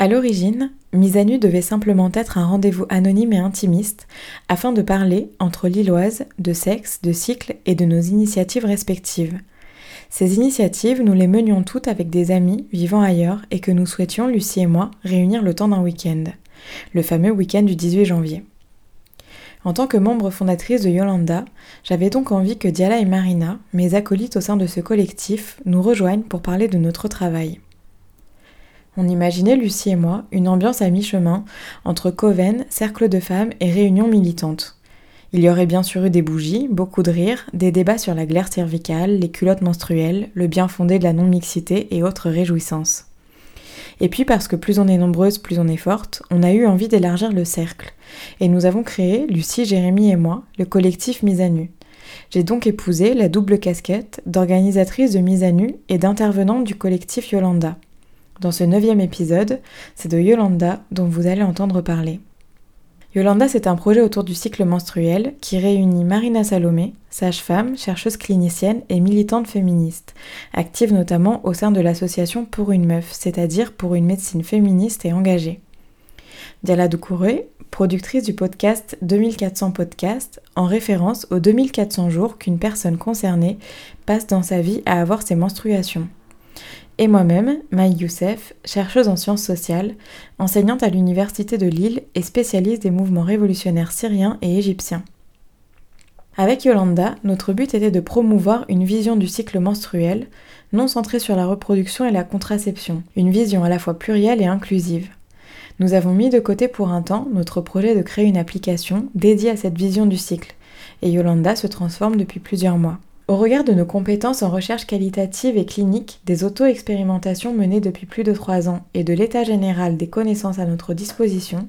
À l'origine, Mise à nu devait simplement être un rendez-vous anonyme et intimiste afin de parler, entre Lilloises, de sexe, de cycle et de nos initiatives respectives. Ces initiatives, nous les menions toutes avec des amis vivant ailleurs et que nous souhaitions, Lucie et moi, réunir le temps d'un week-end. Le fameux week-end du 18 janvier. En tant que membre fondatrice de Yolanda, j'avais donc envie que Diala et Marina, mes acolytes au sein de ce collectif, nous rejoignent pour parler de notre travail. On imaginait, Lucie et moi, une ambiance à mi-chemin entre coven, cercle de femmes et réunions militantes. Il y aurait bien sûr eu des bougies, beaucoup de rires, des débats sur la glaire cervicale, les culottes menstruelles, le bien fondé de la non-mixité et autres réjouissances. Et puis parce que plus on est nombreuse, plus on est forte, on a eu envie d'élargir le cercle. Et nous avons créé, Lucie, Jérémy et moi, le collectif Mise à Nu. J'ai donc épousé la double casquette d'organisatrice de Mise à Nu et d'intervenante du collectif Yolanda. Dans ce neuvième épisode, c'est de Yolanda dont vous allez entendre parler. Yolanda, c'est un projet autour du cycle menstruel qui réunit Marina Salomé, sage-femme, chercheuse clinicienne et militante féministe, active notamment au sein de l'association Pour une meuf, c'est-à-dire pour une médecine féministe et engagée. Diala Doucouré, productrice du podcast 2400 Podcast, en référence aux 2400 jours qu'une personne concernée passe dans sa vie à avoir ses menstruations et moi-même, Maï Youssef, chercheuse en sciences sociales, enseignante à l'Université de Lille et spécialiste des mouvements révolutionnaires syriens et égyptiens. Avec Yolanda, notre but était de promouvoir une vision du cycle menstruel, non centrée sur la reproduction et la contraception, une vision à la fois plurielle et inclusive. Nous avons mis de côté pour un temps notre projet de créer une application dédiée à cette vision du cycle, et Yolanda se transforme depuis plusieurs mois. Au regard de nos compétences en recherche qualitative et clinique, des auto-expérimentations menées depuis plus de trois ans et de l'état général des connaissances à notre disposition,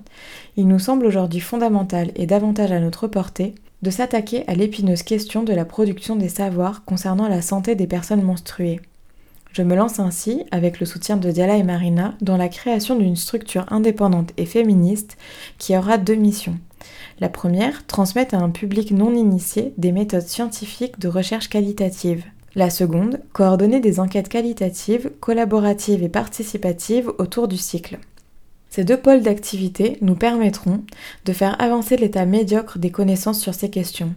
il nous semble aujourd'hui fondamental et davantage à notre portée de s'attaquer à l'épineuse question de la production des savoirs concernant la santé des personnes menstruées. Je me lance ainsi, avec le soutien de Diala et Marina, dans la création d'une structure indépendante et féministe qui aura deux missions. La première, transmettre à un public non initié des méthodes scientifiques de recherche qualitative. La seconde, coordonner des enquêtes qualitatives, collaboratives et participatives autour du cycle. Ces deux pôles d'activité nous permettront de faire avancer l'état médiocre des connaissances sur ces questions.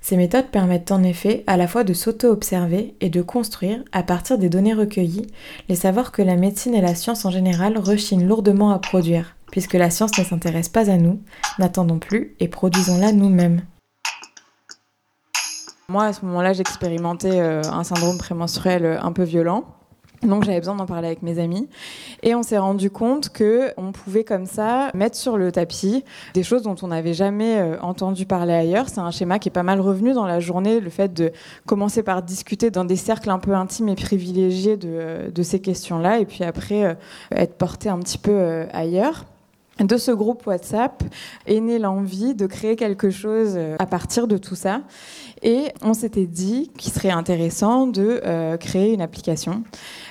Ces méthodes permettent en effet à la fois de s'auto-observer et de construire, à partir des données recueillies, les savoirs que la médecine et la science en général rechignent lourdement à produire puisque la science ne s'intéresse pas à nous, n'attendons plus et produisons-la nous-mêmes. Moi, à ce moment-là, j'expérimentais euh, un syndrome prémenstruel euh, un peu violent. Donc j'avais besoin d'en parler avec mes amis et on s'est rendu compte que on pouvait comme ça mettre sur le tapis des choses dont on n'avait jamais euh, entendu parler ailleurs. C'est un schéma qui est pas mal revenu dans la journée, le fait de commencer par discuter dans des cercles un peu intimes et privilégiés de, de ces questions-là et puis après être porté un petit peu ailleurs de ce groupe WhatsApp est née l'envie de créer quelque chose euh, à partir de tout ça. Et on s'était dit qu'il serait intéressant de euh, créer une application.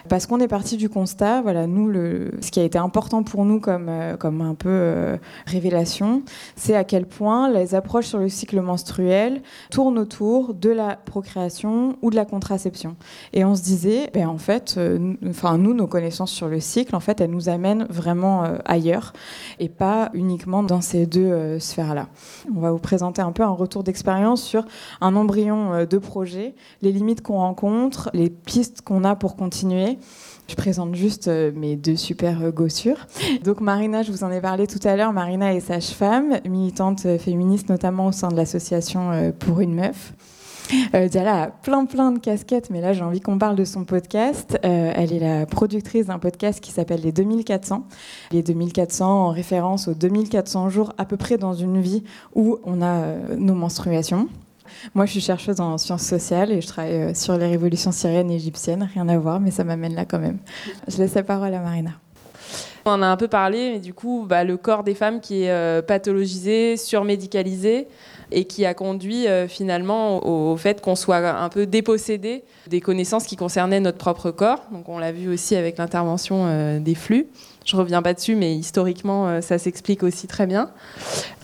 Parce qu'on est parti du constat, voilà, nous, le, ce qui a été important pour nous comme, euh, comme un peu révélation, c'est à quel point les approches sur le cycle menstruel tournent autour de la procréation ou de la contraception. Et on se disait, ben, en fait, enfin, nous, nos connaissances sur le cycle, en fait, elles nous amènent vraiment ailleurs et pas uniquement dans ces deux sphères-là. On va vous présenter un peu un retour d'expérience sur un embryon euh, de projet, les limites qu'on rencontre, les pistes qu'on a pour continuer. Je présente juste euh, mes deux super euh, gossures. Donc Marina, je vous en ai parlé tout à l'heure. Marina est sage-femme, militante féministe notamment au sein de l'association Pour une meuf. Euh, Diala a plein plein de casquettes, mais là j'ai envie qu'on parle de son podcast. elle est la productrice d'un podcast qui s'appelle Les 2400. Les 2400 en référence aux 2400 jours à peu près dans une vie où on a nos menstruations. Moi, je suis chercheuse en sciences sociales et je travaille euh, sur les révolutions syriennes et égyptiennes. Rien à voir, mais ça m'amène là quand même. Je laisse la parole à Marina. On en a un peu parlé, mais du coup, bah, le corps des femmes qui est euh, pathologisé, surmédicalisé, et qui a conduit euh, finalement au, fait qu'on soit un peu dépossédé des connaissances qui concernaient notre propre corps. Donc, on l'a vu aussi avec l'intervention des flux. Je reviens pas dessus, mais historiquement, euh, ça s'explique aussi très bien.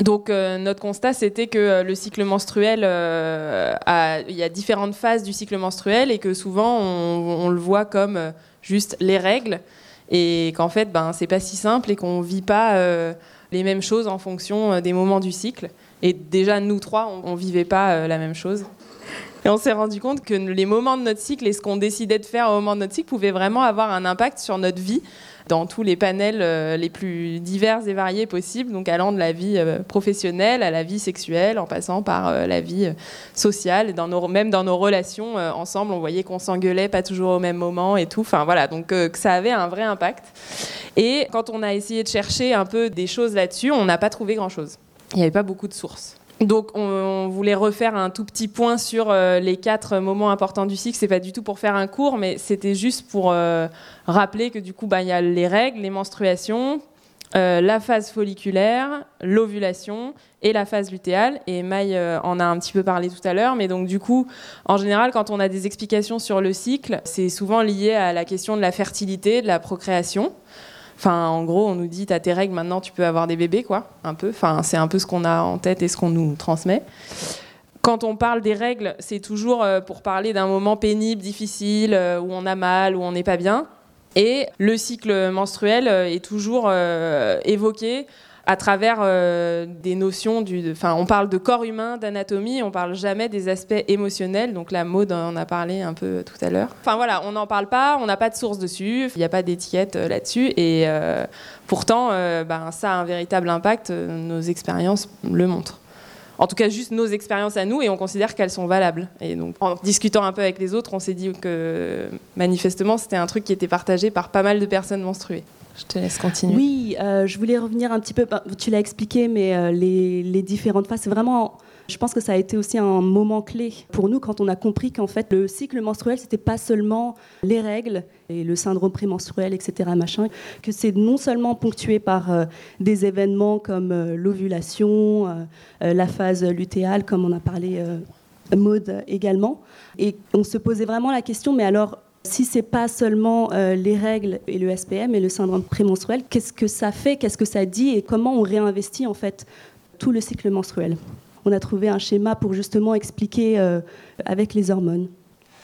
Donc, euh, notre constat, c'était que euh, le cycle menstruel, il y a différentes phases du cycle menstruel et que souvent, on, le voit comme juste les règles et qu'en fait, ben, c'est pas si simple et qu'on vit pas les mêmes choses en fonction des moments du cycle. Et déjà, nous trois, on, ne vivait pas la même chose. Et on s'est rendu compte que les moments de notre cycle et ce qu'on décidait de faire au moment de notre cycle pouvaient vraiment avoir un impact sur notre vie dans tous les panels euh, les plus divers et variés possibles, donc allant de la vie euh, professionnelle à la vie sexuelle, en passant par euh, la vie sociale, même dans nos relations ensemble, on voyait qu'on s'engueulait pas toujours au même moment et tout. Enfin voilà, donc que ça avait un vrai impact. Et quand on a essayé de chercher un peu des choses là-dessus, on n'a pas trouvé grand-chose. Il n'y avait pas beaucoup de sources. Donc on, voulait refaire un tout petit point sur euh, les quatre moments importants du cycle. C'est pas du tout pour faire un cours, mais c'était juste pour euh, rappeler que du coup, bah, il y a les règles, les menstruations, euh, la phase folliculaire, l'ovulation et la phase lutéale. Et Maï en a un petit peu parlé tout à l'heure, mais donc du coup, en général, quand on a des explications sur le cycle, c'est souvent lié à la question de la fertilité, de la procréation. Enfin, en gros, on nous dit, t'as tes règles, maintenant tu peux avoir des bébés, quoi, un peu. Enfin, c'est un peu ce qu'on a en tête et ce qu'on nous transmet. Quand on parle des règles, c'est toujours euh, pour parler d'un moment pénible, difficile, euh, où on a mal, où on n'est pas bien. Et le cycle menstruel euh, est toujours évoqué à travers euh, des notions du. Enfin, on parle de corps humain, d'anatomie, on parle jamais des aspects émotionnels. Donc la mode en a parlé un peu tout à l'heure. Enfin voilà, on n'en parle pas, on n'a pas de source dessus, il n'y a pas d'étiquette euh, là-dessus. Et euh, pourtant, ben, ça a un véritable impact. Nos expériences le montrent. En tout cas, juste nos expériences à nous, et on considère qu'elles sont valables. Et donc, en discutant un peu avec les autres, on s'est dit que manifestement, c'était un truc qui était partagé par pas mal de personnes menstruées. Je te laisse continuer. Oui, euh, je voulais revenir un petit peu, ben, tu l'as expliqué, mais euh, les, différentes phases, c'est vraiment, je pense que ça a été aussi un moment clé pour nous quand on a compris qu'en fait, le cycle menstruel, c'était pas seulement les règles et le syndrome prémenstruel, etc., machin, que c'est non seulement ponctué par euh, des événements comme l'ovulation, la phase lutéale, comme on a parlé mode également. Et on se posait vraiment la question, mais alors si c'est pas seulement euh, les règles et le SPM et le syndrome prémenstruel, qu'est-ce que ça fait, qu'est-ce que ça dit et comment on réinvestit en fait tout le cycle menstruel? On a trouvé un schéma pour justement expliquer euh, avec les hormones.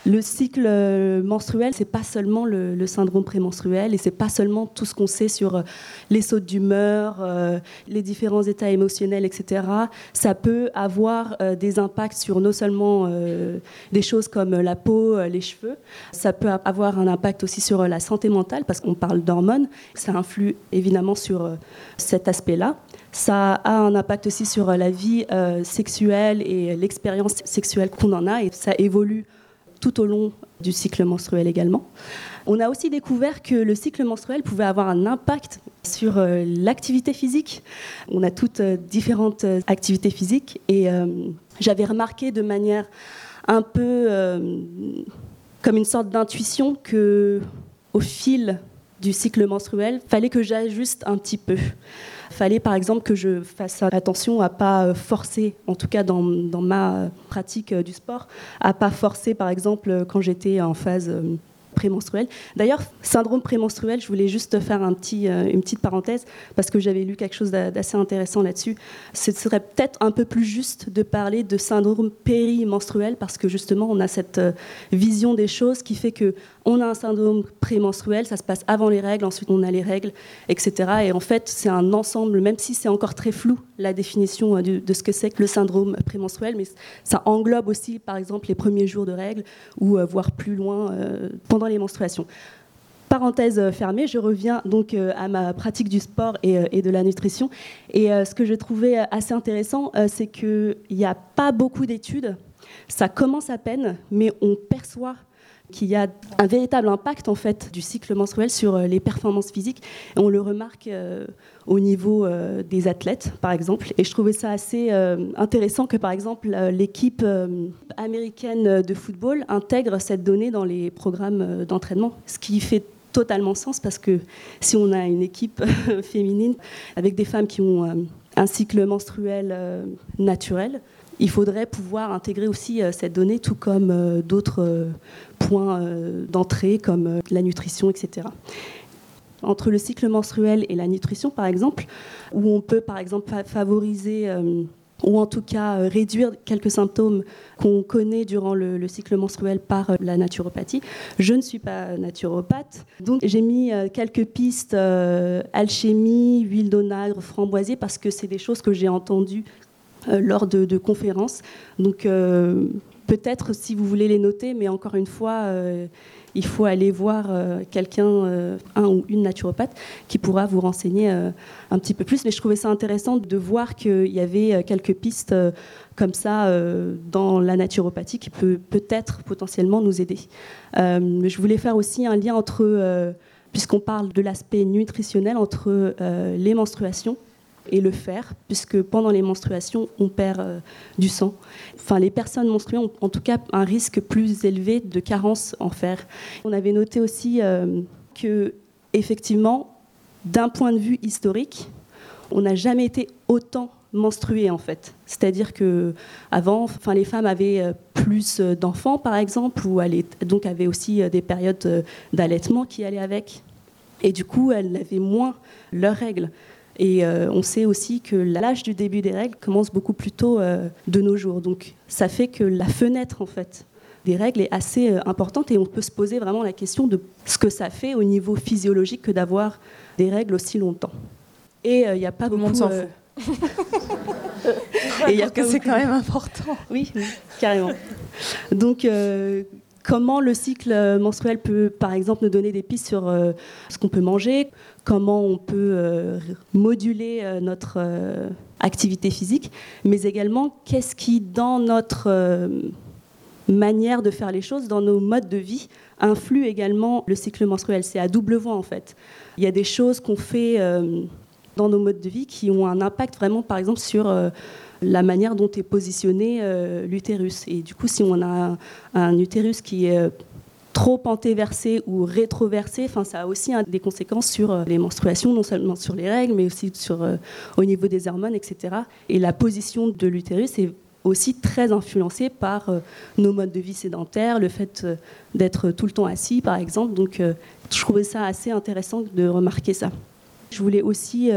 Le cycle euh, menstruel, c'est pas seulement le, syndrome prémenstruel et c'est pas seulement tout ce qu'on sait sur euh, les sautes d'humeur, euh, les différents états émotionnels, etc. Ça peut avoir des impacts sur non seulement des choses comme la peau, les cheveux, ça peut avoir un impact aussi sur la santé mentale parce qu'on parle d'hormones. Ça influe évidemment sur cet aspect-là. Ça a un impact aussi sur la vie sexuelle et l'expérience sexuelle qu'on en a et ça évolue tout au long du cycle menstruel également. On a aussi découvert que le cycle menstruel pouvait avoir un impact sur euh, l'activité physique. On a toutes euh, différentes euh, activités physiques et j'avais remarqué de manière un peu comme une sorte d'intuition que au fil du cycle menstruel, fallait que j'ajuste un petit peu fallait par exemple que je fasse attention à pas euh, forcer, en tout cas dans, ma pratique euh, du sport, à pas forcer par exemple quand j'étais en phase euh, prémenstruelle. D'ailleurs, syndrome prémenstruel, je voulais juste faire une petite parenthèse parce que j'avais lu quelque chose d'assez intéressant là-dessus. Ce serait peut-être un peu plus juste de parler de syndrome périmenstruel parce que justement, on a cette vision des choses qui fait que on a un syndrome prémenstruel, ça se passe avant les règles, ensuite on a les règles, etc. Et en fait, c'est un ensemble, même si c'est encore très flou la définition euh, de, ce que c'est que le syndrome prémenstruel, mais ça englobe aussi, par exemple, les premiers jours de règles ou euh, voire plus loin euh, pendant les menstruations. Parenthèse fermée, je reviens donc à ma pratique du sport et, de la nutrition. Et ce que j'ai trouvé assez intéressant, c'est qu'il n'y a pas beaucoup d'études. Ça commence à peine, mais on perçoit qu'il y a un véritable impact en fait du cycle menstruel sur euh, les performances physiques. On le remarque euh, au niveau euh, des athlètes, par exemple. Et je trouvais ça assez intéressant que, par exemple, l'équipe américaine de football intègre cette donnée dans les programmes d'entraînement, ce qui fait totalement sens parce que si on a une équipe féminine avec des femmes qui ont un cycle menstruel naturel, il faudrait pouvoir intégrer aussi euh, cette donnée, tout comme euh, d'autres euh, points d'entrée, comme la nutrition, etc. Entre le cycle menstruel et la nutrition, par exemple, où on peut, par exemple, favoriser ou en tout cas réduire quelques symptômes qu'on connaît durant le, cycle menstruel par la naturopathie. Je ne suis pas naturopathe, donc j'ai mis quelques pistes alchimie, huile d'onagre, framboisier, parce que c'est des choses que j'ai entendues lors de, conférences. Donc peut-être si vous voulez les noter, mais encore une fois, il faut aller voir euh, quelqu'un, euh, un ou une naturopathe, qui pourra vous renseigner euh, un petit peu plus. Mais je trouvais ça intéressant de voir qu'il y avait quelques pistes comme ça dans la naturopathie qui peut peut-être potentiellement nous aider. je voulais faire aussi un lien entre, puisqu'on parle de l'aspect nutritionnel, entre les menstruations et le fer, puisque pendant les menstruations, on perd euh, du sang. Enfin, les personnes menstruées ont en tout cas un risque plus élevé de carence en fer. On avait noté aussi euh, que, effectivement, d'un point de vue historique, on n'a jamais été autant menstrué en fait. C'est-à-dire que avant, enfin, les femmes avaient euh, plus d'enfants par exemple, ou donc avaient aussi des périodes d'allaitement qui allaient avec, et du coup elles avaient moins leurs règles. Et euh, on sait aussi que l'âge du début des règles commence beaucoup plus tôt euh, de nos jours. Donc ça fait que la fenêtre en fait des règles est assez euh, importante et on peut se poser vraiment la question de ce que ça fait au niveau physiologique que d'avoir des règles aussi longtemps. Et il n'y a pas beaucoup... Le monde s'en fout. et il y a que c'est quand même important. Oui, carrément. Donc, comment le cycle menstruel peut, par exemple, nous donner des pistes sur ce qu'on peut manger, comment on peut euh, moduler euh, notre euh, activité physique, mais également qu'est-ce qui, dans notre manière de faire les choses, dans nos modes de vie, influe également le cycle menstruel. C'est à double voie en fait. Il y a des choses qu'on fait dans nos modes de vie qui ont un impact vraiment, par exemple, sur la manière dont est positionné l'utérus. Et du coup, si on a un utérus qui est trop antéversé ou rétroversé, ça a aussi des conséquences sur euh, les menstruations, non seulement sur les règles, mais aussi sur, euh, au niveau des hormones, etc. Et la position de l'utérus est aussi très influencée par euh, nos modes de vie sédentaires, le fait d'être tout le temps assis, par exemple. Donc, je trouvais ça assez intéressant de remarquer ça. Je voulais aussi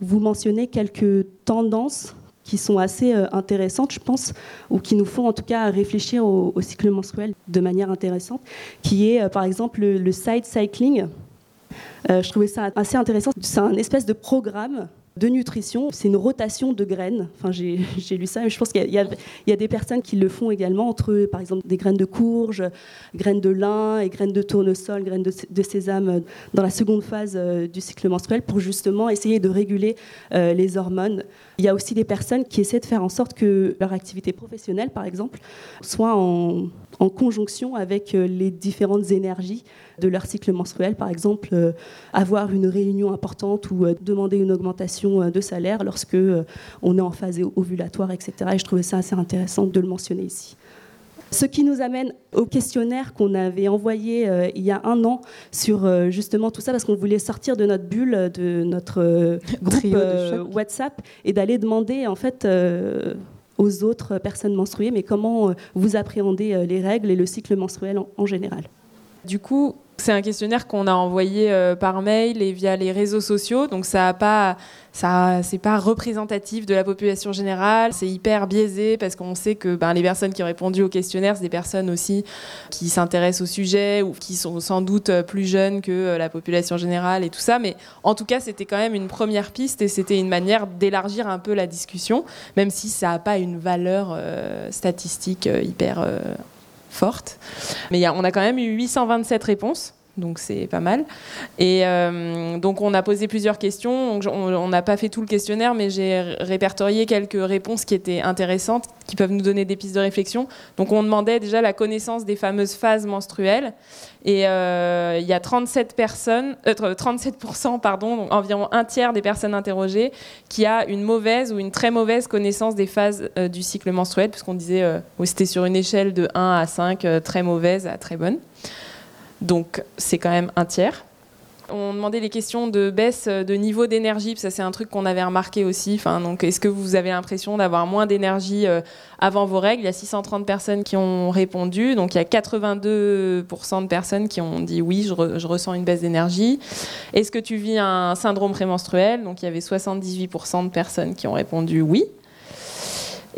vous mentionner quelques tendances qui sont assez euh, intéressantes, je pense, ou qui nous font en tout cas réfléchir au, cycle menstruel de manière intéressante, qui est euh, par exemple le, side cycling. Euh, je trouvais ça assez intéressant. C'est un espèce de programme de nutrition. C'est une rotation de graines. Enfin, j'ai lu ça et je pense qu'il y, a des personnes qui le font également entre, par exemple, des graines de courge, graines de lin et graines de tournesol, graines de, sésame dans la seconde phase euh, du cycle menstruel pour justement essayer de réguler euh, les hormones. Il y a aussi des personnes qui essaient de faire en sorte que leur activité professionnelle, par exemple, soit en, conjonction avec euh, les différentes énergies de leur cycle menstruel. Par exemple, euh, avoir une réunion importante ou euh, demander une augmentation de salaire lorsque on est en phase ovulatoire, etc. Et je trouvais ça assez intéressant de le mentionner ici. Ce qui nous amène au questionnaire qu'on avait envoyé il y a un an sur justement tout ça, parce qu'on voulait sortir de notre bulle, de notre groupe WhatsApp, et d'aller demander en fait aux autres personnes menstruées, mais comment euh, vous appréhendez euh, les règles et le cycle menstruel en, général. Du coup, c'est un questionnaire qu'on a envoyé euh, par mail et via les réseaux sociaux, donc ça pas représentatif de la population générale. C'est hyper biaisé parce qu'on sait que ben, les personnes qui ont répondu au questionnaire, c'est des personnes aussi qui s'intéressent au sujet ou qui sont sans doute plus jeunes que euh, la population générale et tout ça. Mais en tout cas, c'était quand même une première piste et c'était une manière d'élargir un peu la discussion, même si ça n'a pas une valeur euh, statistique hyper forte. Mais on a quand même eu 827 réponses donc c'est pas mal. Et euh, donc on a posé plusieurs questions. On n'a pas fait tout le questionnaire, mais j'ai répertorié quelques réponses qui étaient intéressantes, qui peuvent nous donner des pistes de réflexion. Donc on demandait déjà la connaissance des fameuses phases menstruelles. Et euh, il y a 37 personnes, 37%, euh, pardon, environ un tiers des personnes interrogées, qui a une mauvaise ou une très mauvaise connaissance des phases du cycle menstruel, puisqu'on disait, c'était sur une échelle de 1 à 5, très mauvaise à très bonne. Donc c'est quand même un tiers. On demandait les questions de baisse de niveau d'énergie, ça c'est un truc qu'on avait remarqué aussi. Enfin, donc, est-ce que vous avez l'impression d'avoir moins d'énergie euh, avant vos règles? Il y a 630 personnes qui ont répondu, donc il y a 82% de personnes qui ont dit oui, je, je ressens une baisse d'énergie. Est-ce que tu vis un syndrome prémenstruel? Donc il y avait 78% de personnes qui ont répondu oui.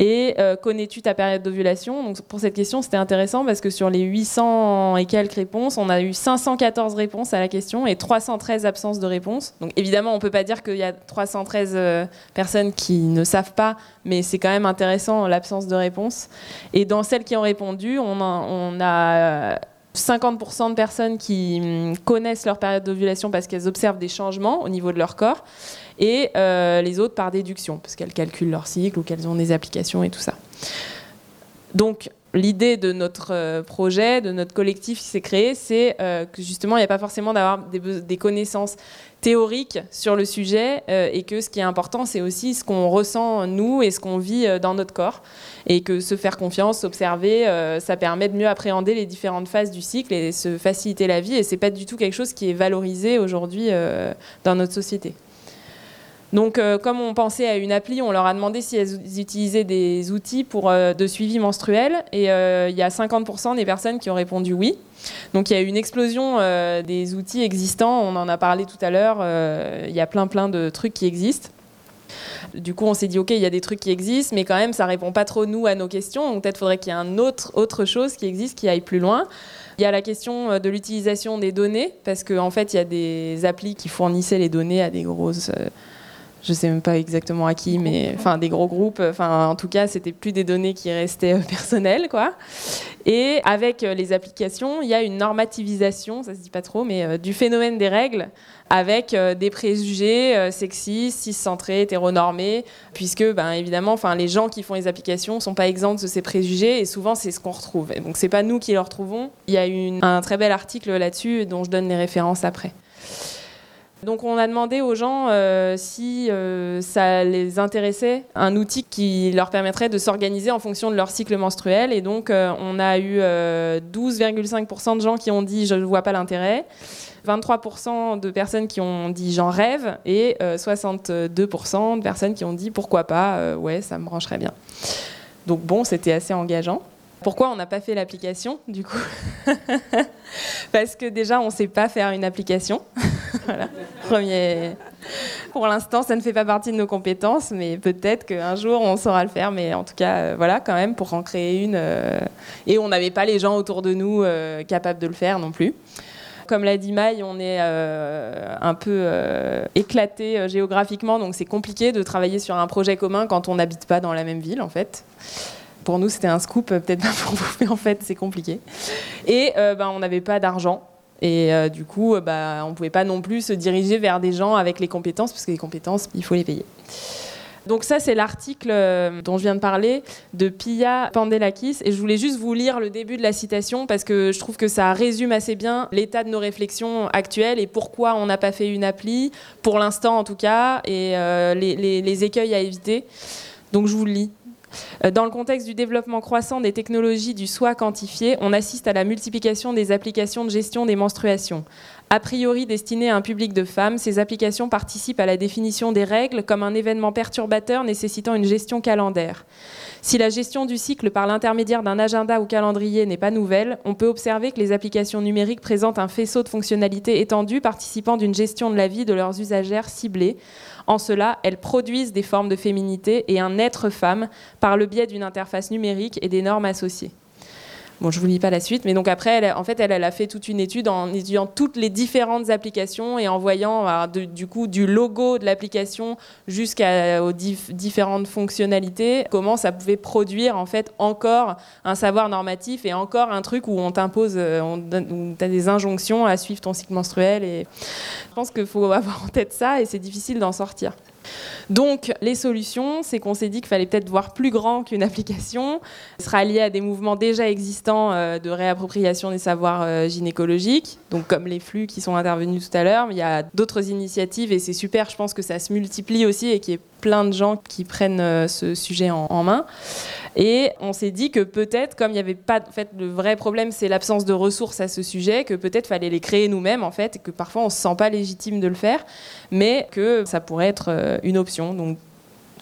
Et euh, connais-tu ta période d'ovulation? Donc pour cette question, c'était intéressant parce que sur les 800 et quelques réponses, on a eu 514 réponses à la question et 313 absences de réponses. Donc évidemment, on ne peut pas dire qu'il y a 313 euh, personnes qui ne savent pas, mais c'est quand même intéressant l'absence de réponse. Et dans celles qui ont répondu, on a, on a 50% de personnes qui hum, connaissent leur période d'ovulation parce qu'elles observent des changements au niveau de leur corps, et euh, les autres par déduction, parce qu'elles calculent leur cycle ou qu'elles ont des applications et tout ça. Donc, l'idée de notre euh, projet, de notre collectif qui s'est créé, c'est euh, que justement, il n'y a pas forcément d'avoir des, connaissances théoriques sur le sujet et que ce qui est important, c'est aussi ce qu'on ressent nous et ce qu'on vit dans notre corps. Et que se faire confiance, s'observer, ça permet de mieux appréhender les différentes phases du cycle et se faciliter la vie. Et c'est pas du tout quelque chose qui est valorisé aujourd'hui dans notre société. Donc, euh, comme on pensait à une appli, on leur a demandé si elles utilisaient des outils pour, euh, de suivi menstruel. Et euh, il y a 50% des personnes qui ont répondu oui. Donc, il y a eu une explosion des outils existants. On en a parlé tout à l'heure. Il y a plein, plein de trucs qui existent. Du coup, on s'est dit, OK, il y a des trucs qui existent, mais quand même, ça répond pas trop, nous, à nos questions. Donc, peut-être faudrait qu'il y ait un autre, autre chose qui existe, qui aille plus loin. Il y a la question de l'utilisation des données, parce qu'en fait, il y a des applis qui fournissaient les données à des grosses je sais même pas exactement à qui, mais enfin des gros groupes. Enfin, en tout cas, c'était plus des données qui restaient euh, personnelles, quoi. Et avec euh, les applications, il y a une normativisation, ça se dit pas trop, mais euh, du phénomène des règles, avec des préjugés sexistes, ciscentrés, hétéronormés, puisque, ben évidemment, enfin les gens qui font les applications sont pas exempts de ces préjugés, et souvent c'est ce qu'on retrouve. Et donc c'est pas nous qui les retrouvons. Il y a une, un très bel article là-dessus dont je donne les références après. Donc on a demandé aux gens euh, si euh, ça les intéressait, un outil qui leur permettrait de s'organiser en fonction de leur cycle menstruel. Et donc euh, on a eu 12,5% de gens qui ont dit je ne vois pas l'intérêt, 23% de personnes qui ont dit j'en rêve et 62% de personnes qui ont dit pourquoi pas, ouais ça me brancherait bien. Donc bon, c'était assez engageant. Pourquoi on n'a pas fait l'application du coup? Parce que déjà on ne sait pas faire une application. Premier. Pour l'instant, ça ne fait pas partie de nos compétences, mais peut-être qu'un jour on saura le faire. Mais en tout cas, euh, voilà, quand même, pour en créer une. Euh, et on n'avait pas les gens autour de nous euh, capables de le faire non plus. Comme l'a dit Maï, on est un peu éclaté géographiquement, donc c'est compliqué de travailler sur un projet commun quand on n'habite pas dans la même ville, en fait. Pour nous, c'était un scoop, peut-être pas pour vous, mais en fait, c'est compliqué. Et ben, on n'avait pas d'argent. Et euh, du coup, euh, bah, on ne pouvait pas non plus se diriger vers des gens avec les compétences, parce que les compétences, il faut les payer. Donc ça, c'est l'article euh, dont je viens de parler de Pia Pandelakis. Et je voulais juste vous lire le début de la citation parce que je trouve que ça résume assez bien l'état de nos réflexions actuelles et pourquoi on n'a pas fait une appli, pour l'instant en tout cas, et les, les écueils à éviter. Donc je vous le lis. Euh, dans le contexte du développement croissant des technologies du soi quantifié, on assiste à la multiplication des applications de gestion des menstruations. A priori destinées à un public de femmes, ces applications participent à la définition des règles comme un événement perturbateur nécessitant une gestion calendaire. Si la gestion du cycle par l'intermédiaire d'un agenda ou calendrier n'est pas nouvelle, on peut observer que les applications numériques présentent un faisceau de fonctionnalités étendues participant d'une gestion de la vie de leurs usagères ciblées, en cela, elles produisent des formes de féminité et un être femme par le biais d'une interface numérique et des normes associées. Bon, je vous lis pas la suite, mais donc après, elle, en fait, elle, a fait toute une étude en étudiant toutes les différentes applications et en voyant du coup du logo de l'application jusqu'aux différentes fonctionnalités, comment ça pouvait produire en fait encore un savoir normatif et encore un truc où on t'impose, euh, où tu as des injonctions à suivre ton cycle menstruel. Et je pense qu'il faut avoir en tête ça et c'est difficile d'en sortir. Donc, les solutions, c'est qu'on s'est dit qu'il fallait peut-être voir plus grand qu'une application. Ce sera lié à des mouvements déjà existants euh, de réappropriation des savoirs euh, gynécologiques, donc comme les flux qui sont intervenus tout à l'heure. Mais il y a d'autres initiatives et c'est super, je pense que ça se multiplie aussi et qu'il y plein de gens qui prennent euh, ce sujet en main. Et on s'est dit que peut-être, comme il n'y avait pas, en fait, le vrai problème, c'est l'absence de ressources à ce sujet, que peut-être fallait les créer nous-mêmes, en fait, et que parfois on se sent pas légitime de le faire, mais que ça pourrait être euh, une option. Donc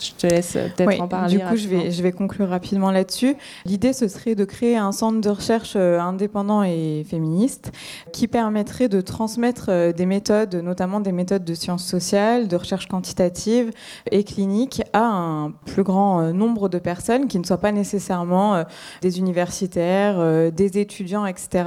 je te laisse euh, peut-être en parler. Du coup, je vais, je vais conclure rapidement là-dessus. L'idée, ce serait de créer un centre de recherche euh, indépendant et féministe qui permettrait de transmettre euh, des méthodes, notamment des méthodes de sciences sociales, de recherche quantitative et clinique à un plus grand nombre de personnes qui ne soient pas nécessairement des universitaires, des étudiants, etc.,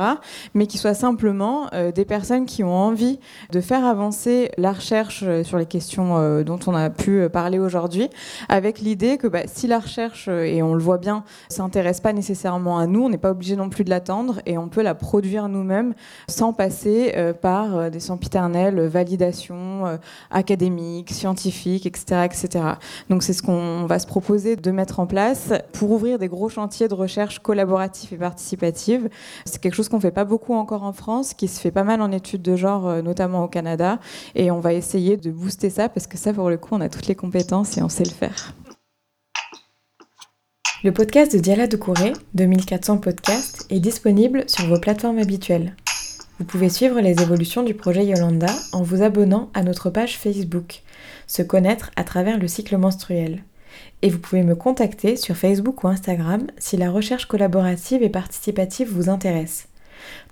mais qui soient simplement des personnes qui ont envie de faire avancer la recherche sur les questions dont on a pu parler aujourd'hui avec l'idée que bah, si la recherche, euh, et on le voit bien, s'intéresse pas nécessairement à nous, on n'est pas obligé non plus de l'attendre et on peut la produire nous-mêmes sans passer euh, par euh, des sempiternelles validations académiques, scientifiques, etc., etc. Donc c'est ce qu'on va se proposer de mettre en place pour ouvrir des gros chantiers de recherche collaborative et participative. C'est quelque chose qu'on fait pas beaucoup encore en France, qui se fait pas mal en études de genre, notamment au Canada, et on va essayer de booster ça parce que ça, pour le coup, on a toutes les compétences et on sait le faire. Le podcast de Diala de Couré, 2400 podcasts, est disponible sur vos plateformes habituelles. Vous pouvez suivre les évolutions du projet Yolanda en vous abonnant à notre page Facebook, se connaître à travers le cycle menstruel. Et vous pouvez me contacter sur Facebook ou Instagram si la recherche collaborative et participative vous intéresse.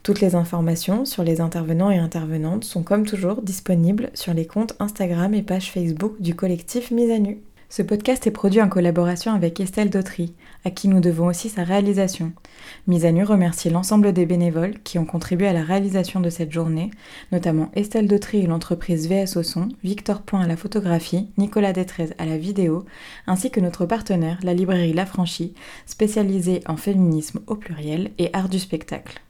Toutes les informations sur les intervenants et intervenantes sont comme toujours disponibles sur les comptes Instagram et page Facebook du collectif Mise à Nu. Ce podcast est produit en collaboration avec Estelle Dautry, à qui nous devons aussi sa réalisation. Mise à nu remercie l'ensemble des bénévoles qui ont contribué à la réalisation de cette journée, notamment Estelle Dautry et l'entreprise VS au son, Victor Point à la photographie, Nicolas Détrez à la vidéo, ainsi que notre partenaire, la librairie La Franchie, spécialisée en féminisme au pluriel et art du spectacle.